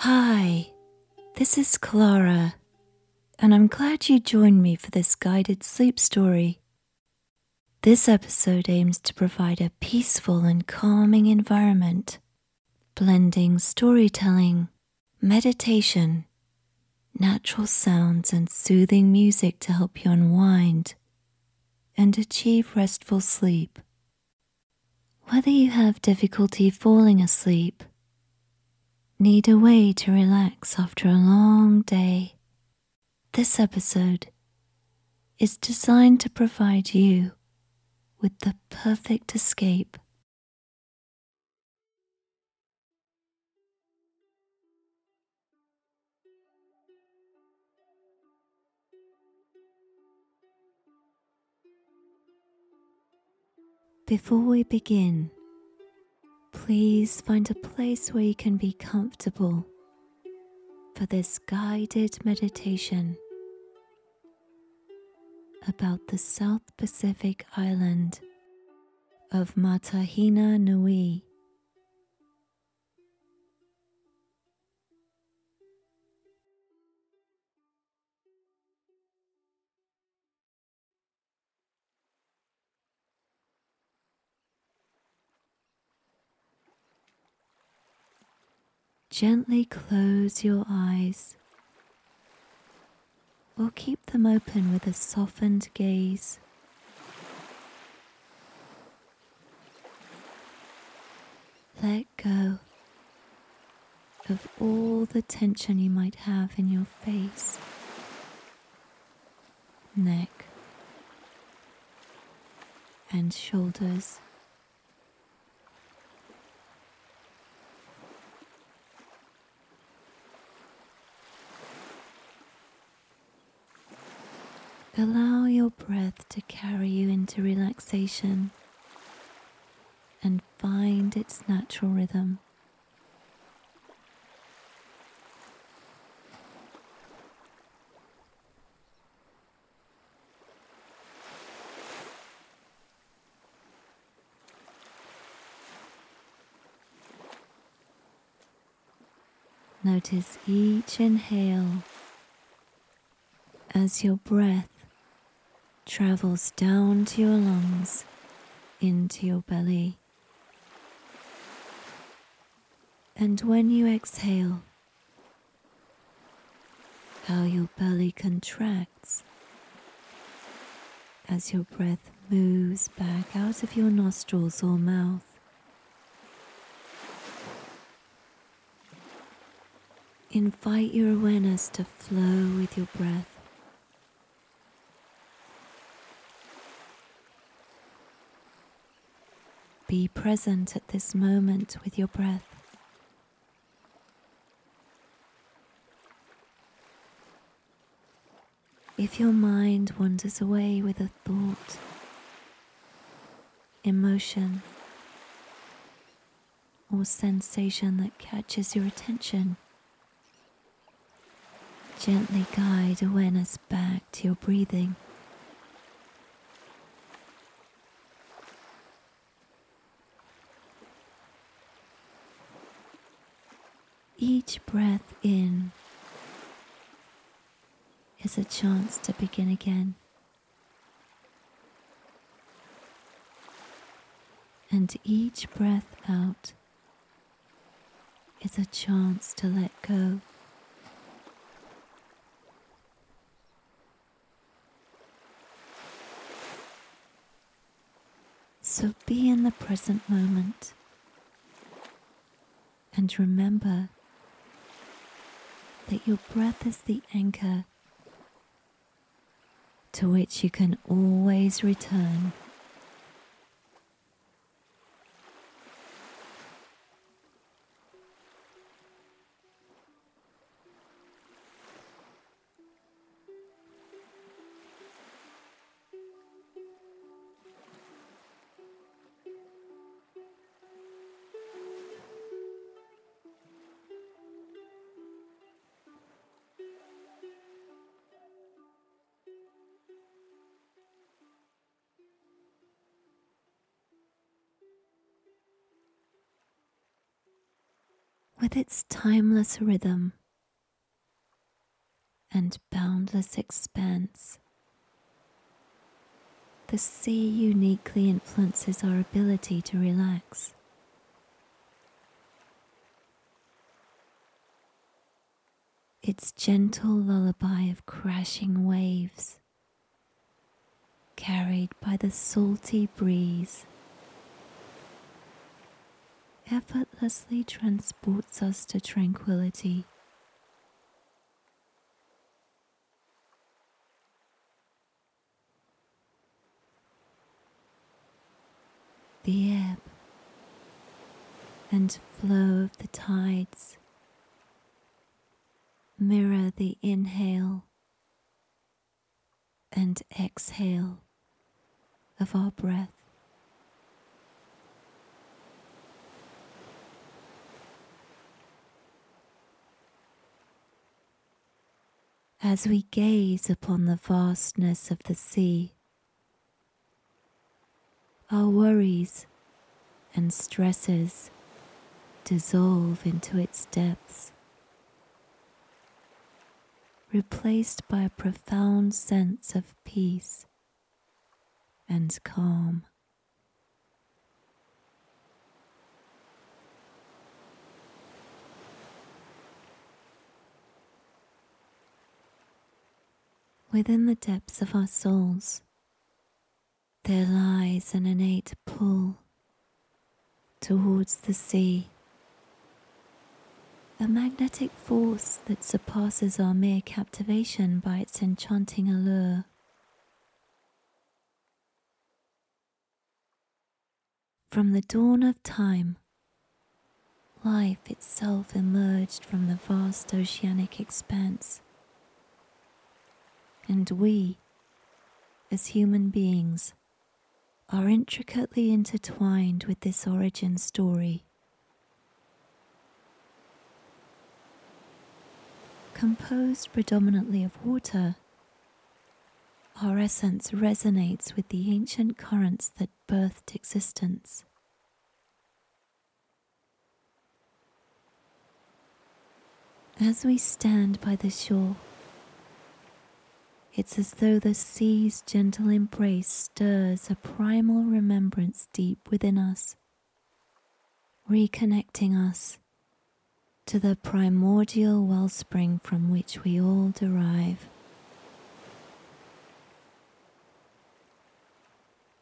Hi, this is Clara, and I'm glad you joined me for this guided sleep story. This episode aims to provide a peaceful and calming environment, blending storytelling, meditation, natural sounds, and soothing music to help you unwind and achieve restful sleep. Whether you have difficulty falling asleep, need a way to relax after a long day, this episode is designed to provide you with the perfect escape. Before we begin, please find a place where you can be comfortable for this guided meditation about the South Pacific island of Matahina Nui. Gently close your eyes or keep them open with a softened gaze. Let go of all the tension you might have in your face, neck, and shoulders. Allow your breath to carry you into relaxation and find its natural rhythm. Notice each inhale as your breath travels down to your lungs, into your belly. And when you exhale, how your belly contracts as your breath moves back out of your nostrils or mouth. Invite your awareness to flow with your breath. Be present at this moment with your breath. If your mind wanders away with a thought, emotion, or sensation that catches your attention, gently guide awareness back to your breathing. Each breath in is a chance to begin again. And each breath out is a chance to let go. So be in the present moment and remember that your breath is the anchor to which you can always return. With its timeless rhythm and boundless expanse. The sea uniquely influences our ability to relax. Its gentle lullaby of crashing waves, carried by the salty breeze, effortlessly transports us to tranquility. the ebb and flow of the tides mirror the inhale and exhale of our breath. As we gaze upon the vastness of the sea, our worries and stresses dissolve into its depths, replaced by a profound sense of peace and calm. Within the depths of our souls, there lies an innate pull towards the sea, a magnetic force that surpasses our mere captivation by its enchanting allure. From the dawn of time, life itself emerged from the vast oceanic expanse, and we, as human beings, are intricately intertwined with this origin story. Composed predominantly of water, our essence resonates with the ancient currents that birthed existence. As we stand by the shore, it's as though the sea's gentle embrace stirs a primal remembrance deep within us, reconnecting us to the primordial wellspring from which we all derive.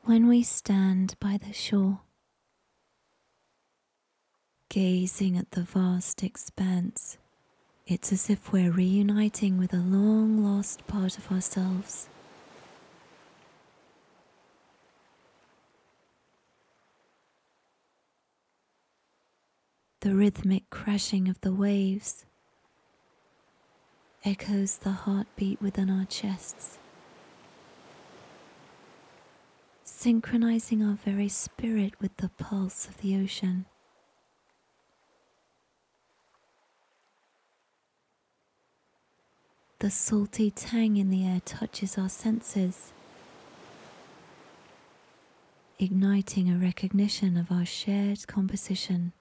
When we stand by the shore, gazing at the vast expanse, it's as if we're reuniting with a long lost part of ourselves. The rhythmic crashing of the waves echoes the heartbeat within our chests, synchronizing our very spirit with the pulse of the ocean. The salty tang in the air touches our senses, igniting a recognition of our shared composition.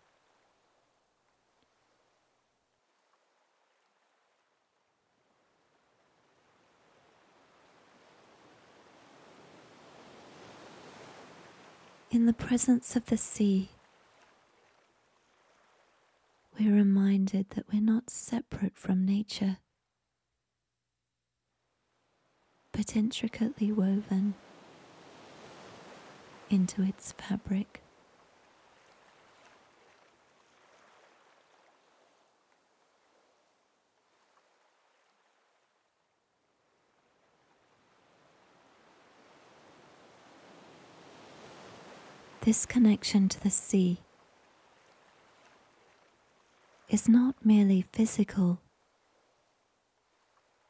In the presence of the sea, we're reminded that we're not separate from nature. But intricately woven into its fabric. This connection to the sea is not merely physical,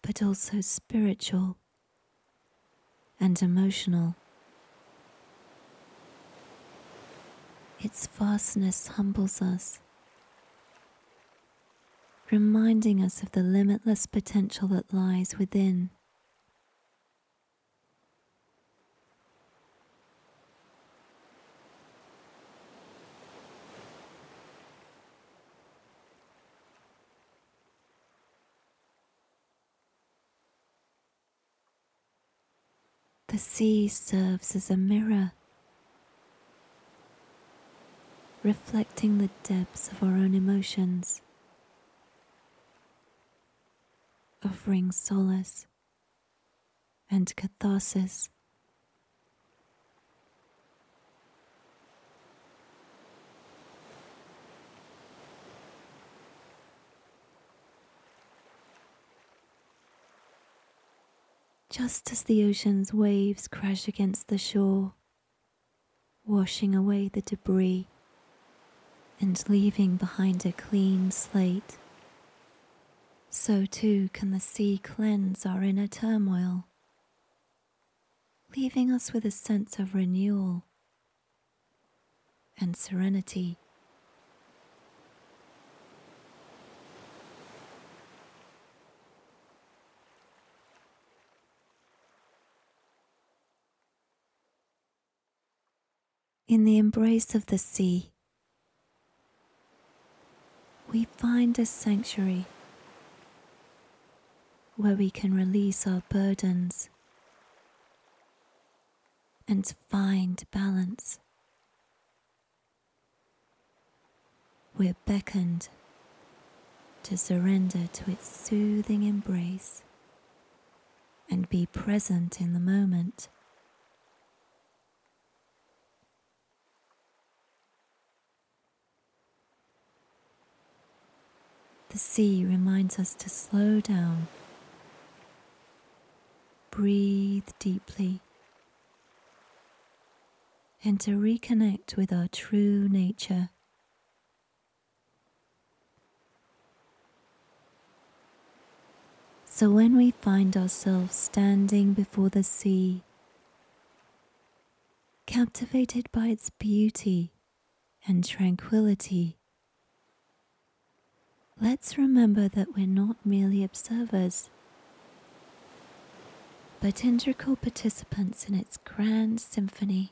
but also spiritual and emotional. Its vastness humbles us, reminding us of the limitless potential that lies within. The sea serves as a mirror, reflecting the depths of our own emotions, offering solace and catharsis. Just as the ocean's waves crash against the shore, washing away the debris and leaving behind a clean slate. So too can the sea cleanse our inner turmoil, leaving us with a sense of renewal and serenity. In the embrace of the sea, we find a sanctuary where we can release our burdens and find balance. We're beckoned to surrender to its soothing embrace and be present in the moment. The sea reminds us to slow down, breathe deeply, and to reconnect with our true nature. So when we find ourselves standing before the sea, captivated by its beauty and tranquility, let's remember that we're not merely observers, but integral participants in its grand symphony.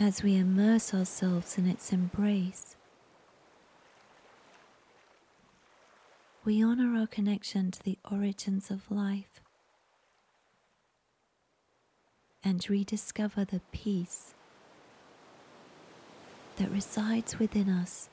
As we immerse ourselves in its embrace, we honor our connection to the origins of life and rediscover the peace that resides within us.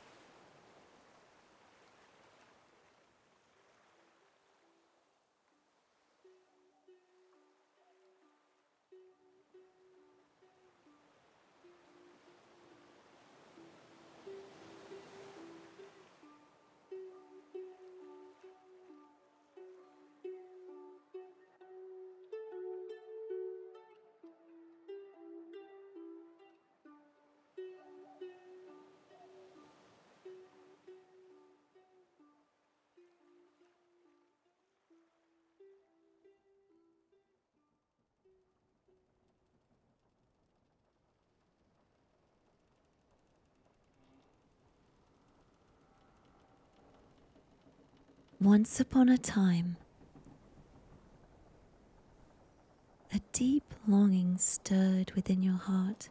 Once upon a time, a deep longing stirred within your heart,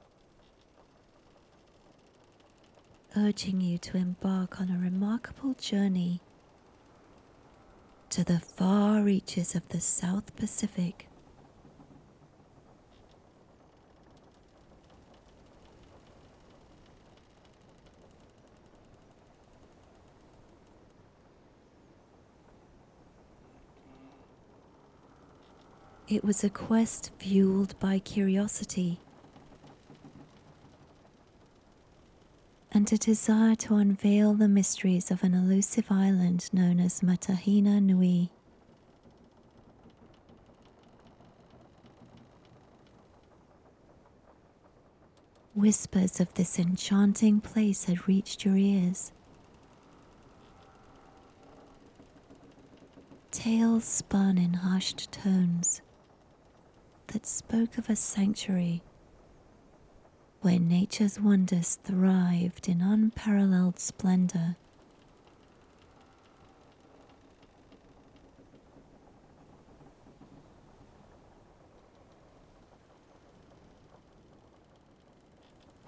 urging you to embark on a remarkable journey to the far reaches of the South Pacific. It was a quest fueled by curiosity and a desire to unveil the mysteries of an elusive island known as Matahina Nui. Whispers of this enchanting place had reached your ears. Tales spun in hushed tones that spoke of a sanctuary where nature's wonders thrived in unparalleled splendor.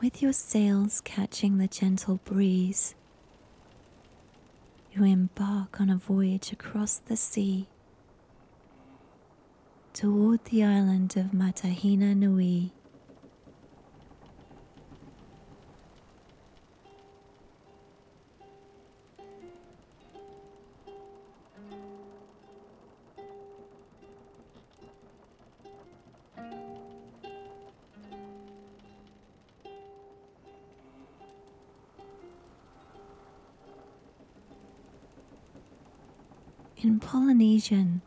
with your sails catching the gentle breeze, you embark on a voyage across the sea toward the island of Matahina Nui. In Polynesian,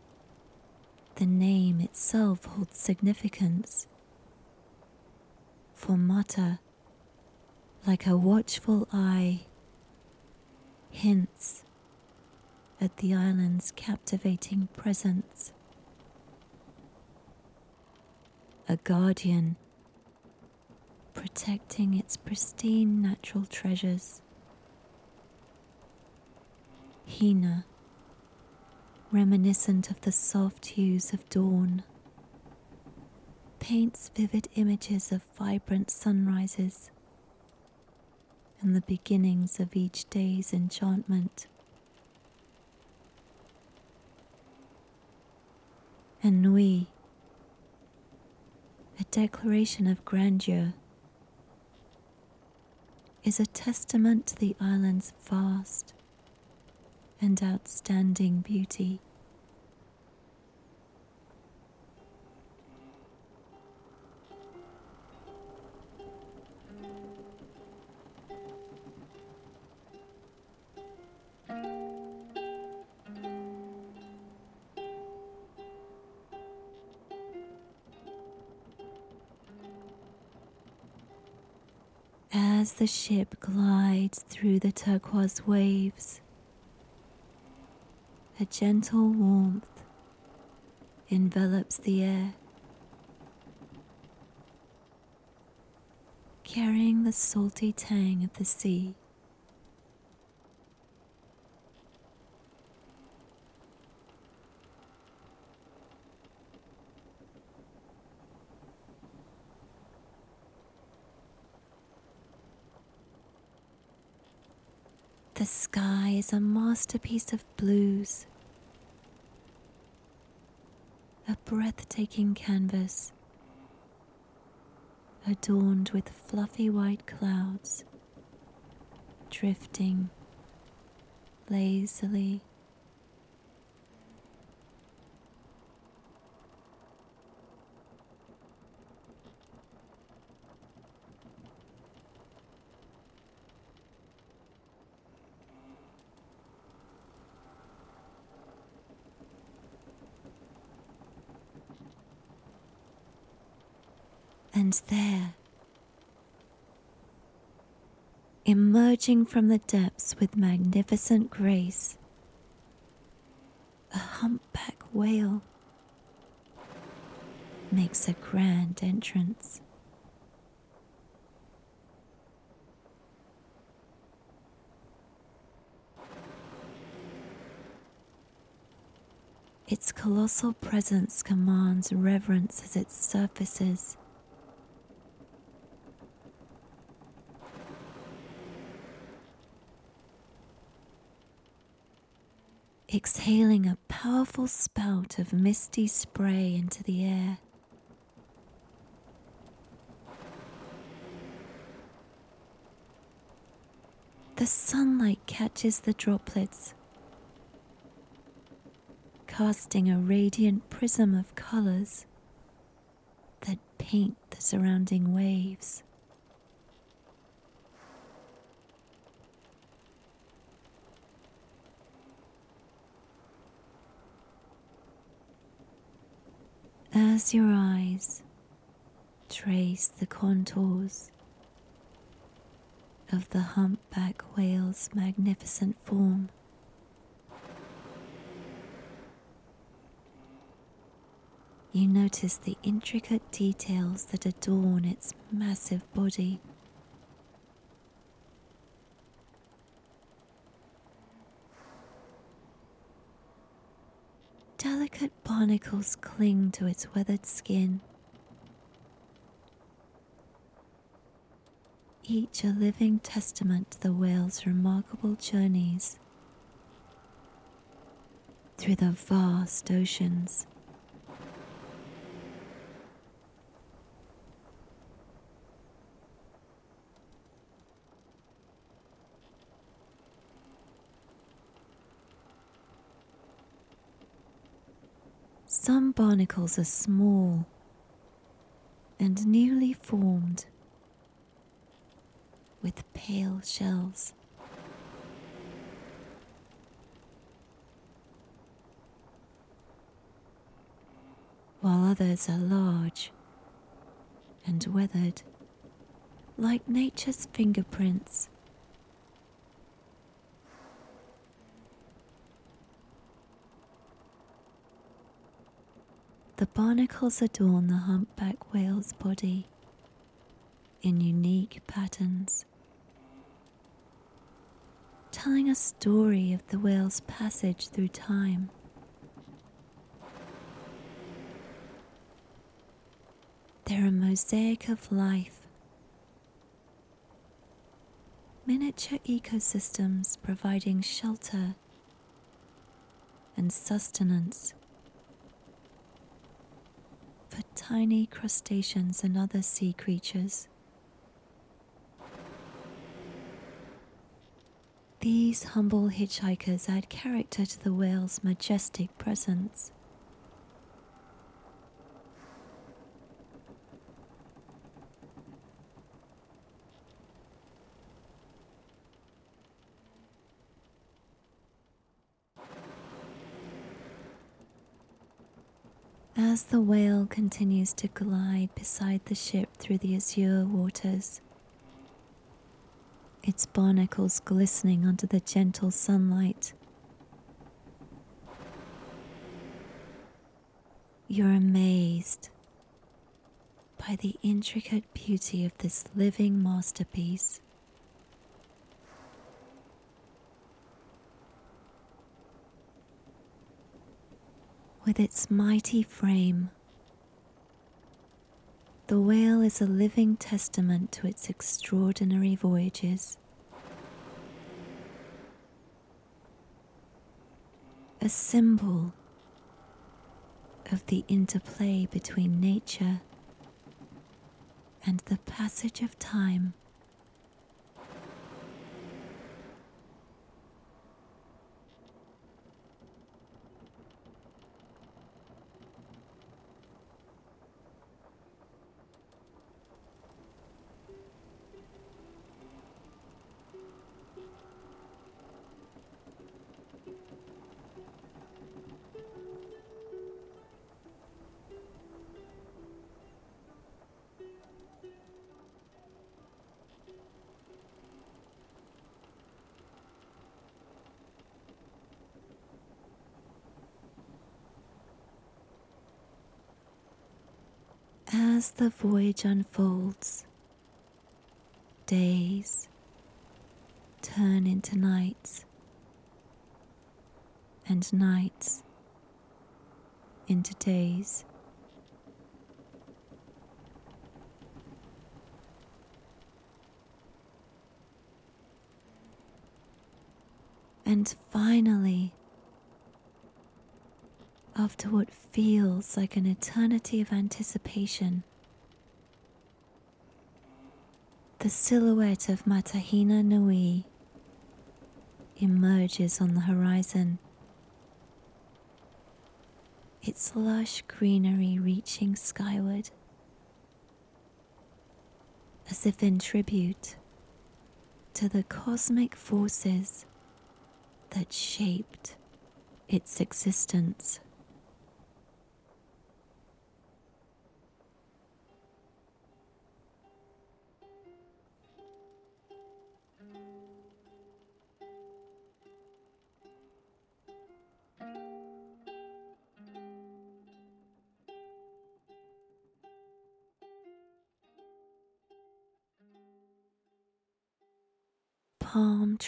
the name itself holds significance. For Mata, like a watchful eye, hints at the island's captivating presence. A guardian protecting its pristine natural treasures. Hina reminiscent of the soft hues of dawn, paints vivid images of vibrant sunrises and the beginnings of each day's enchantment. And Nui, a declaration of grandeur, is a testament to the island's vast and outstanding beauty. As the ship glides through the turquoise waves, a gentle warmth envelops the air, carrying the salty tang of the sea. The sky is a masterpiece of blues, a breathtaking canvas adorned with fluffy white clouds drifting lazily And there, emerging from the depths with magnificent grace, a humpback whale makes a grand entrance. Its colossal presence commands reverence as it surfaces exhaling a powerful spout of misty spray into the air. The sunlight catches the droplets, casting a radiant prism of colors that paint the surrounding waves. As your eyes trace the contours of the humpback whale's magnificent form, you notice the intricate details that adorn its massive body. Delicate barnacles cling to its weathered skin. each a living testament to the whale's remarkable journeys through the vast oceans. Some barnacles are small and newly formed with pale shells. While others are large and weathered like nature's fingerprints. The barnacles adorn the humpback whale's body in unique patterns, telling a story of the whale's passage through time. They're a mosaic of life, miniature ecosystems providing shelter and sustenance for tiny crustaceans and other sea creatures. These humble hitchhikers add character to the whale's majestic presence. As the whale continues to glide beside the ship through the azure waters, its barnacles glistening under the gentle sunlight, you're amazed by the intricate beauty of this living masterpiece. With its mighty frame. The whale is a living testament to its extraordinary voyages. A symbol of the interplay between nature and the passage of time. As the voyage unfolds, days turn into nights, and nights into days. And finally, after what feels like an eternity of anticipation. The silhouette of Matahina Nui emerges on the horizon, its lush greenery reaching skyward, as if in tribute to the cosmic forces that shaped its existence.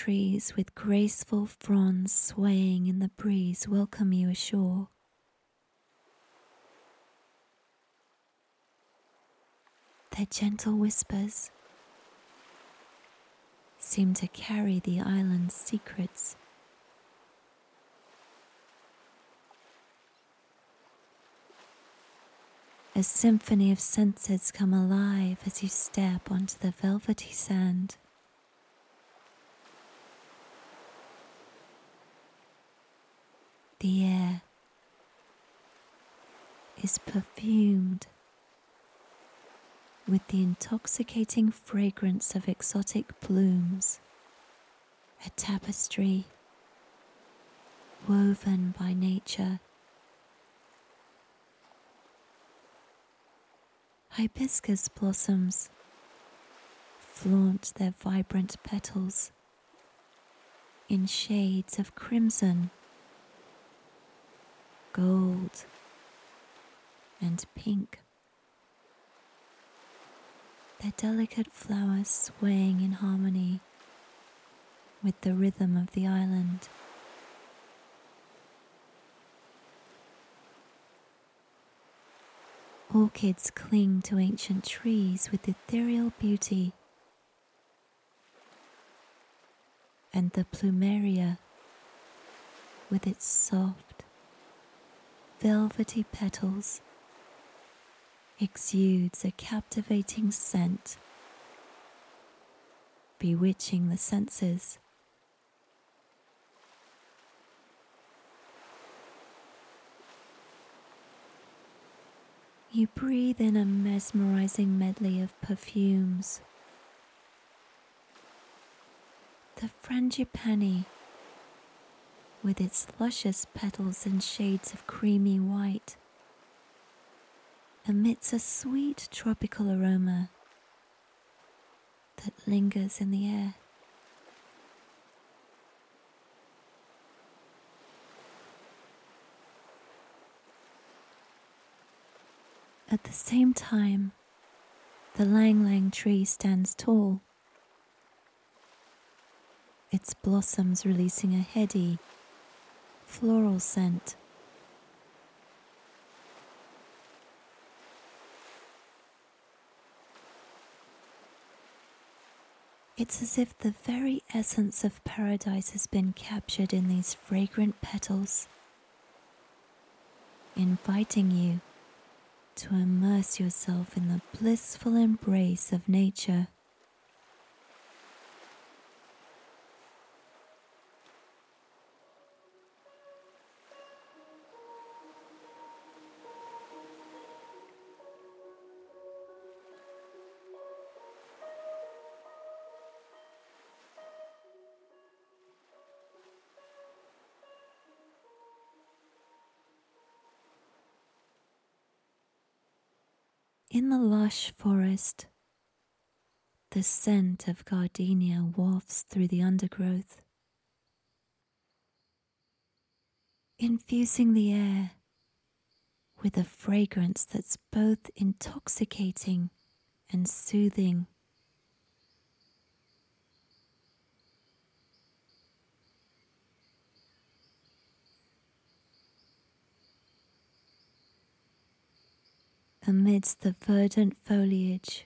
Trees with graceful fronds swaying in the breeze welcome you ashore. Their gentle whispers seem to carry the island's secrets. A symphony of senses come alive as you step onto the velvety sand. The air is perfumed with the intoxicating fragrance of exotic blooms, a tapestry woven by nature. Hibiscus blossoms flaunt their vibrant petals in shades of crimson gold, and pink. Their delicate flowers swaying in harmony with the rhythm of the island. Orchids cling to ancient trees with ethereal beauty, and the plumeria, with its soft, velvety petals exudes a captivating scent, bewitching the senses. You breathe in a mesmerizing medley of perfumes. The frangipani with its luscious petals and shades of creamy white, emits a sweet tropical aroma that lingers in the air. At the same time, the ylang-ylang tree stands tall, its blossoms releasing a heady, floral scent. It's as if the very essence of paradise has been captured in these fragrant petals, inviting you to immerse yourself in the blissful embrace of nature. In the lush forest, the scent of gardenia wafts through the undergrowth, infusing the air with a fragrance that's both intoxicating and soothing. Amidst the verdant foliage,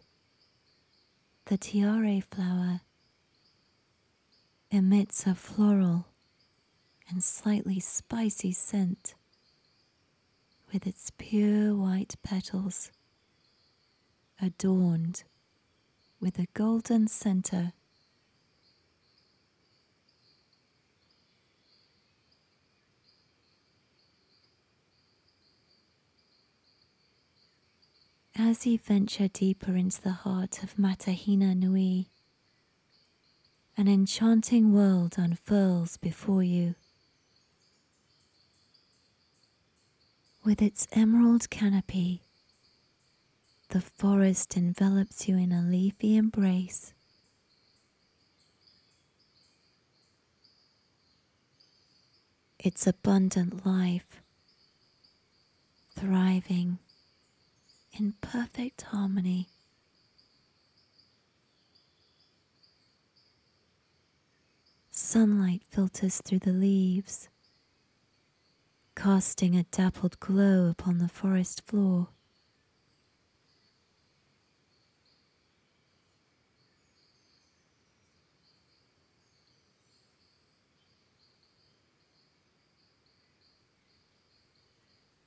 the tiare flower emits a floral and slightly spicy scent with its pure white petals adorned with a golden center As you venture deeper into the heart of Matahina Nui, an enchanting world unfurls before you. With its emerald canopy, the forest envelops you in a leafy embrace. Its abundant life, thriving in perfect harmony. Sunlight filters through the leaves, casting a dappled glow upon the forest floor.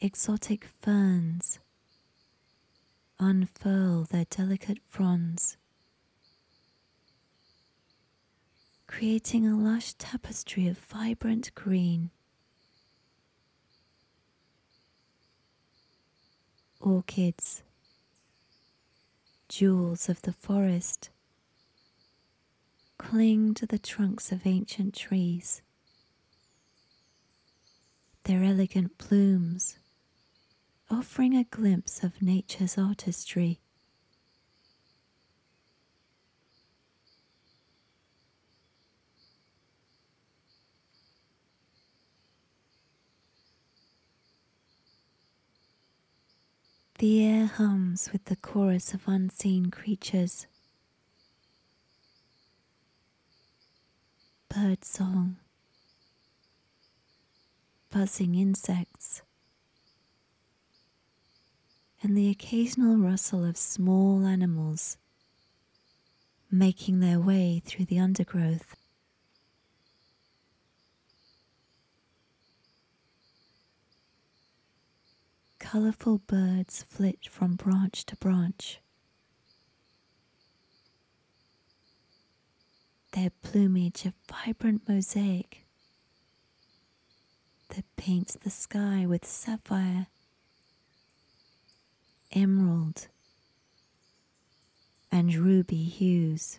exotic ferns unfurl their delicate fronds, creating a lush tapestry of vibrant green. Orchids, jewels of the forest, cling to the trunks of ancient trees. Their elegant plumes offering a glimpse of nature's artistry. The air hums with the chorus of unseen creatures. Bird song, buzzing insects, and the occasional rustle of small animals making their way through the undergrowth. Colourful birds flit from branch to branch. Their plumage a vibrant mosaic that paints the sky with sapphire emerald, and ruby hues.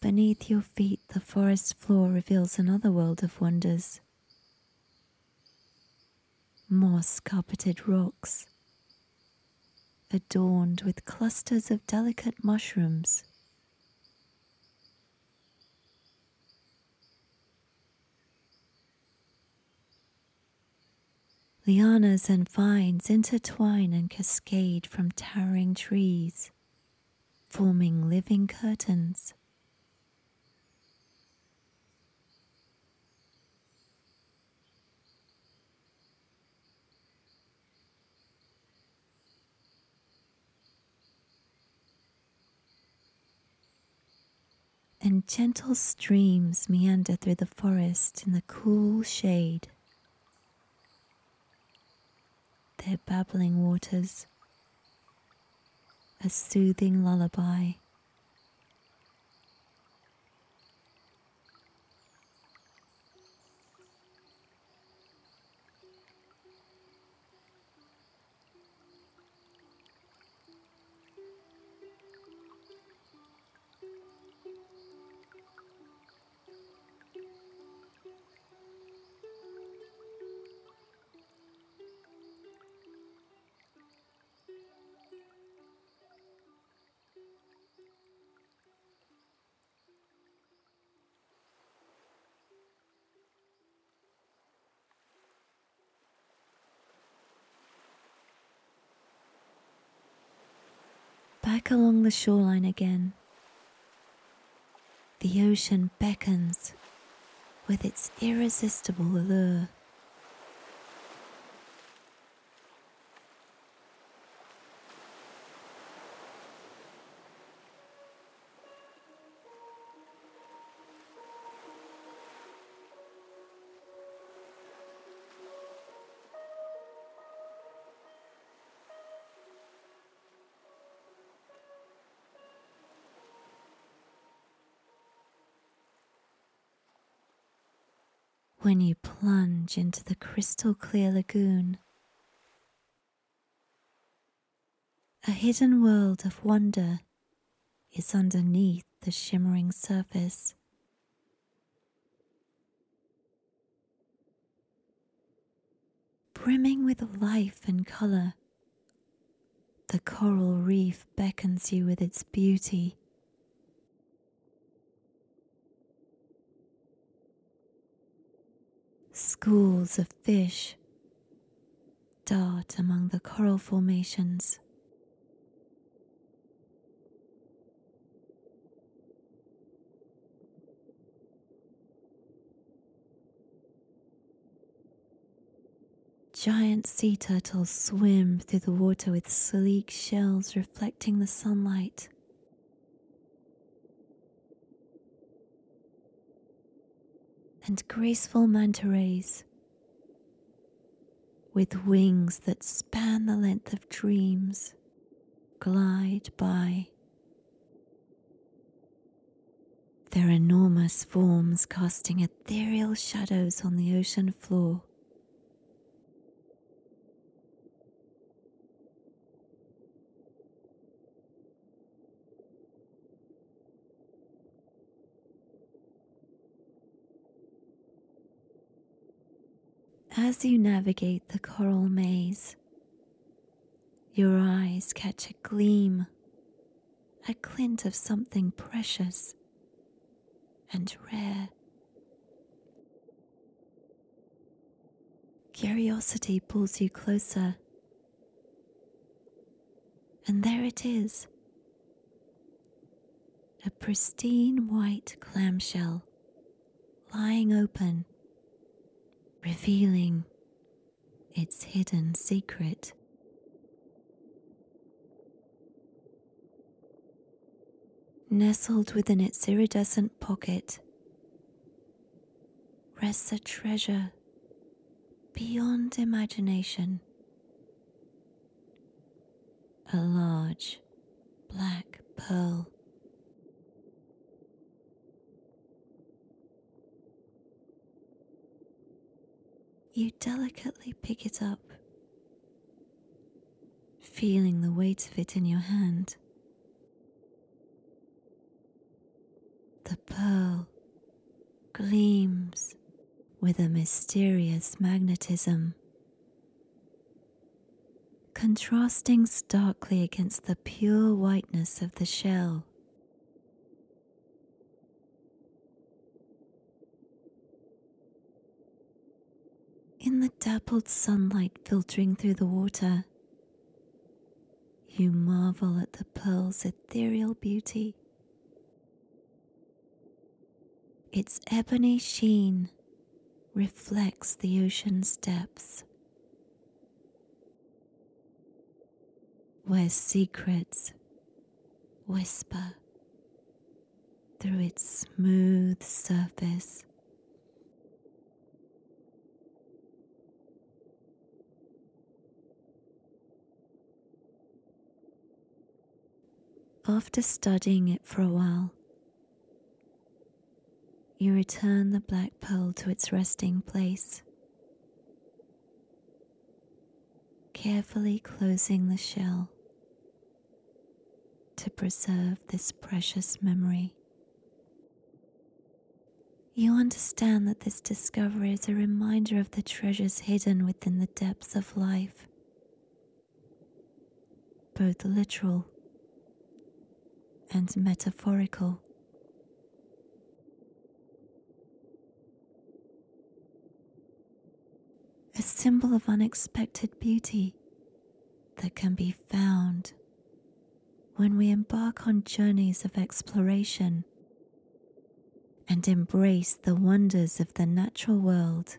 Beneath your feet, the forest floor reveals another world of wonders. Moss carpeted rocks, adorned with clusters of delicate mushrooms. Lianas and vines intertwine and cascade from towering trees, forming living curtains. And gentle streams meander through the forest in the cool shade their babbling waters, a soothing lullaby. Back along the shoreline again. The ocean beckons with its irresistible allure. When you plunge into the crystal clear lagoon. A hidden world of wonder is underneath the shimmering surface. Brimming with life and colour, the coral reef beckons you with its beauty. Schools of fish dart among the coral formations. Giant sea turtles swim through the water with sleek shells reflecting the sunlight. And graceful manta rays with wings that span the length of dreams glide by. Their enormous forms casting ethereal shadows on the ocean floor. As you navigate the coral maze, your eyes catch a gleam, a glint of something precious and rare. Curiosity pulls you closer, and there it is a pristine white clamshell lying open revealing its hidden secret. Nestled within its iridescent pocket rests a treasure beyond imagination. A large black pearl. You delicately pick it up, feeling the weight of it in your hand. The pearl gleams with a mysterious magnetism, contrasting starkly against the pure whiteness of the shell. In the dappled sunlight filtering through the water, you marvel at the pearl's ethereal beauty. Its ebony sheen reflects the ocean's depths, where secrets whisper through its smooth surface. After studying it for a while, you return the black pearl to its resting place, carefully closing the shell to preserve this precious memory. You understand that this discovery is a reminder of the treasures hidden within the depths of life, both literal and metaphorical. A symbol of unexpected beauty that can be found when we embark on journeys of exploration and embrace the wonders of the natural world.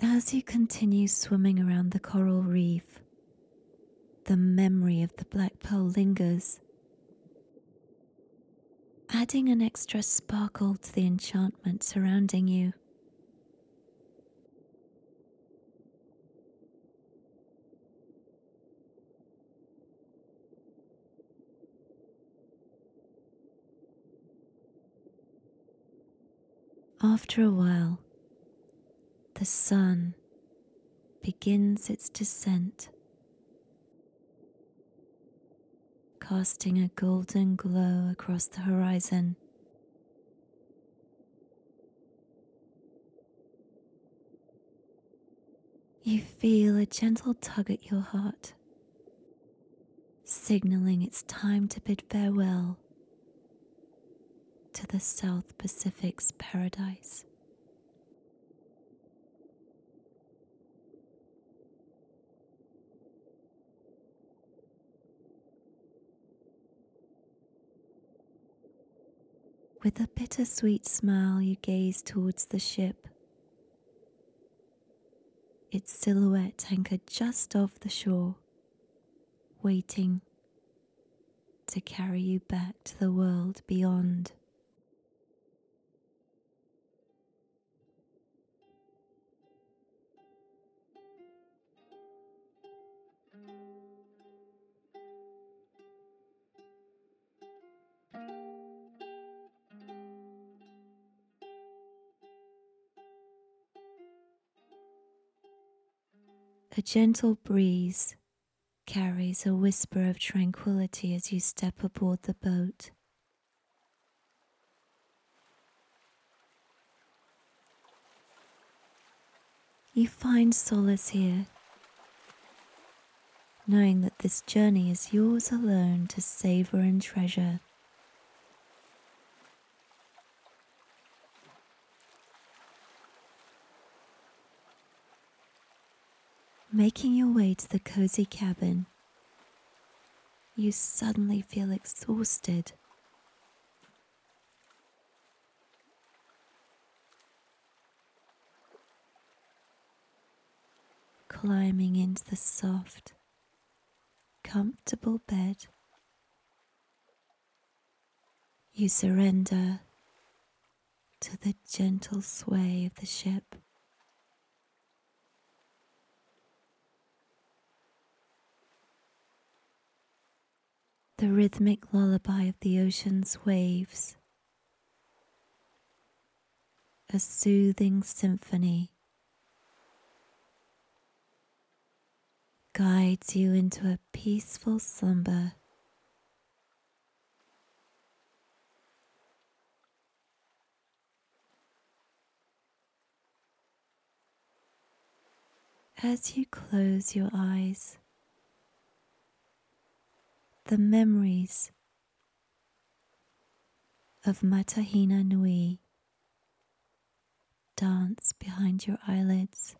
As you continue swimming around the coral reef, the memory of the black pearl lingers, adding an extra sparkle to the enchantment surrounding you. After a while, the sun begins its descent, casting a golden glow across the horizon. You feel a gentle tug at your heart, signaling it's time to bid farewell to the South Pacific's paradise. With a bittersweet smile, you gaze towards the ship. Its silhouette anchored just off the shore, waiting to carry you back to the world beyond. A gentle breeze carries a whisper of tranquility as you step aboard the boat. You find solace here, knowing that this journey is yours alone to savor and treasure. Making your way to the cozy cabin, you suddenly feel exhausted. Climbing into the soft, comfortable bed, you surrender to the gentle sway of the ship. The rhythmic lullaby of the ocean's waves, a soothing symphony guides you into a peaceful slumber. As you close your eyes, the memories of Matahina Nui dance behind your eyelids.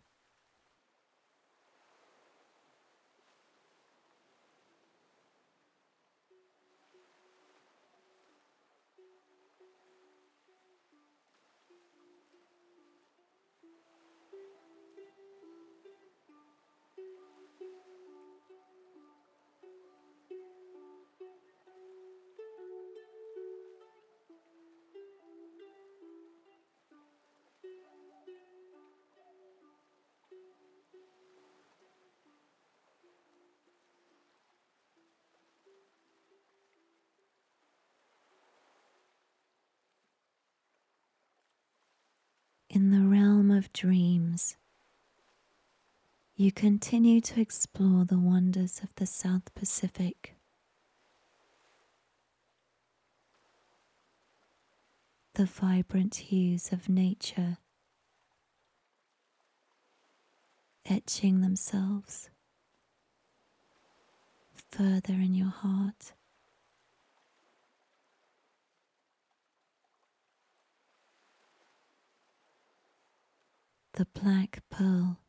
In the realm of dreams, you continue to explore the wonders of the South Pacific. The vibrant hues of nature etching themselves further in your heart. The black pearl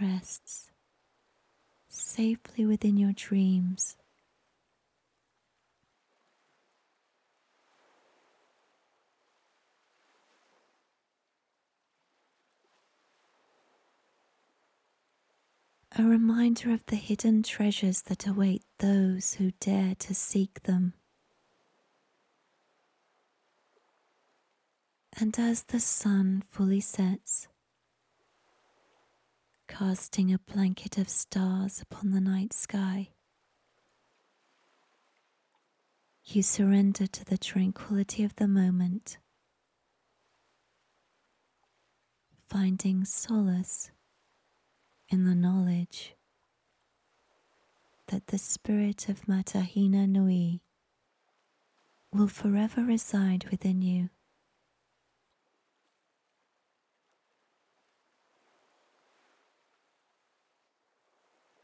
rests safely within your dreams. A reminder of the hidden treasures that await those who dare to seek them. And as the sun fully sets, casting a blanket of stars upon the night sky, you surrender to the tranquility of the moment, finding solace in the knowledge that the spirit of Matahina Nui will forever reside within you.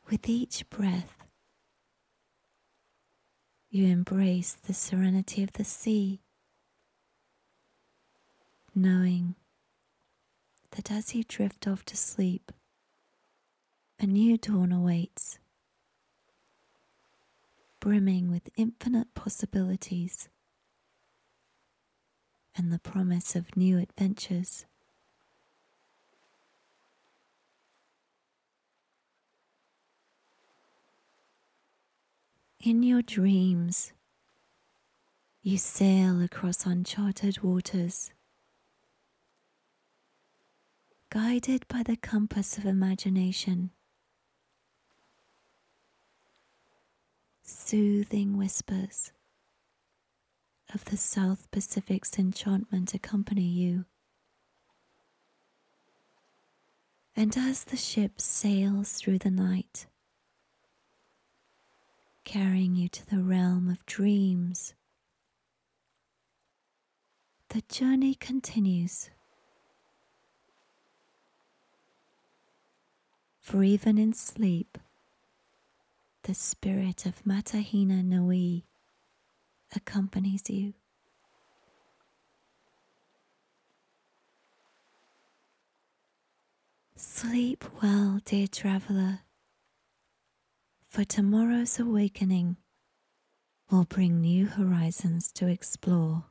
With each breath, you embrace the serenity of the sea, knowing that as you drift off to sleep, a new dawn awaits, brimming with infinite possibilities and the promise of new adventures. In your dreams, you sail across uncharted waters, guided by the compass of imagination. Soothing whispers of the South Pacific's enchantment accompany you. And as the ship sails through the night, carrying you to the realm of dreams, the journey continues. For even in sleep, the spirit of Matahina Nui accompanies you. Sleep well, dear traveler, for tomorrow's awakening will bring new horizons to explore.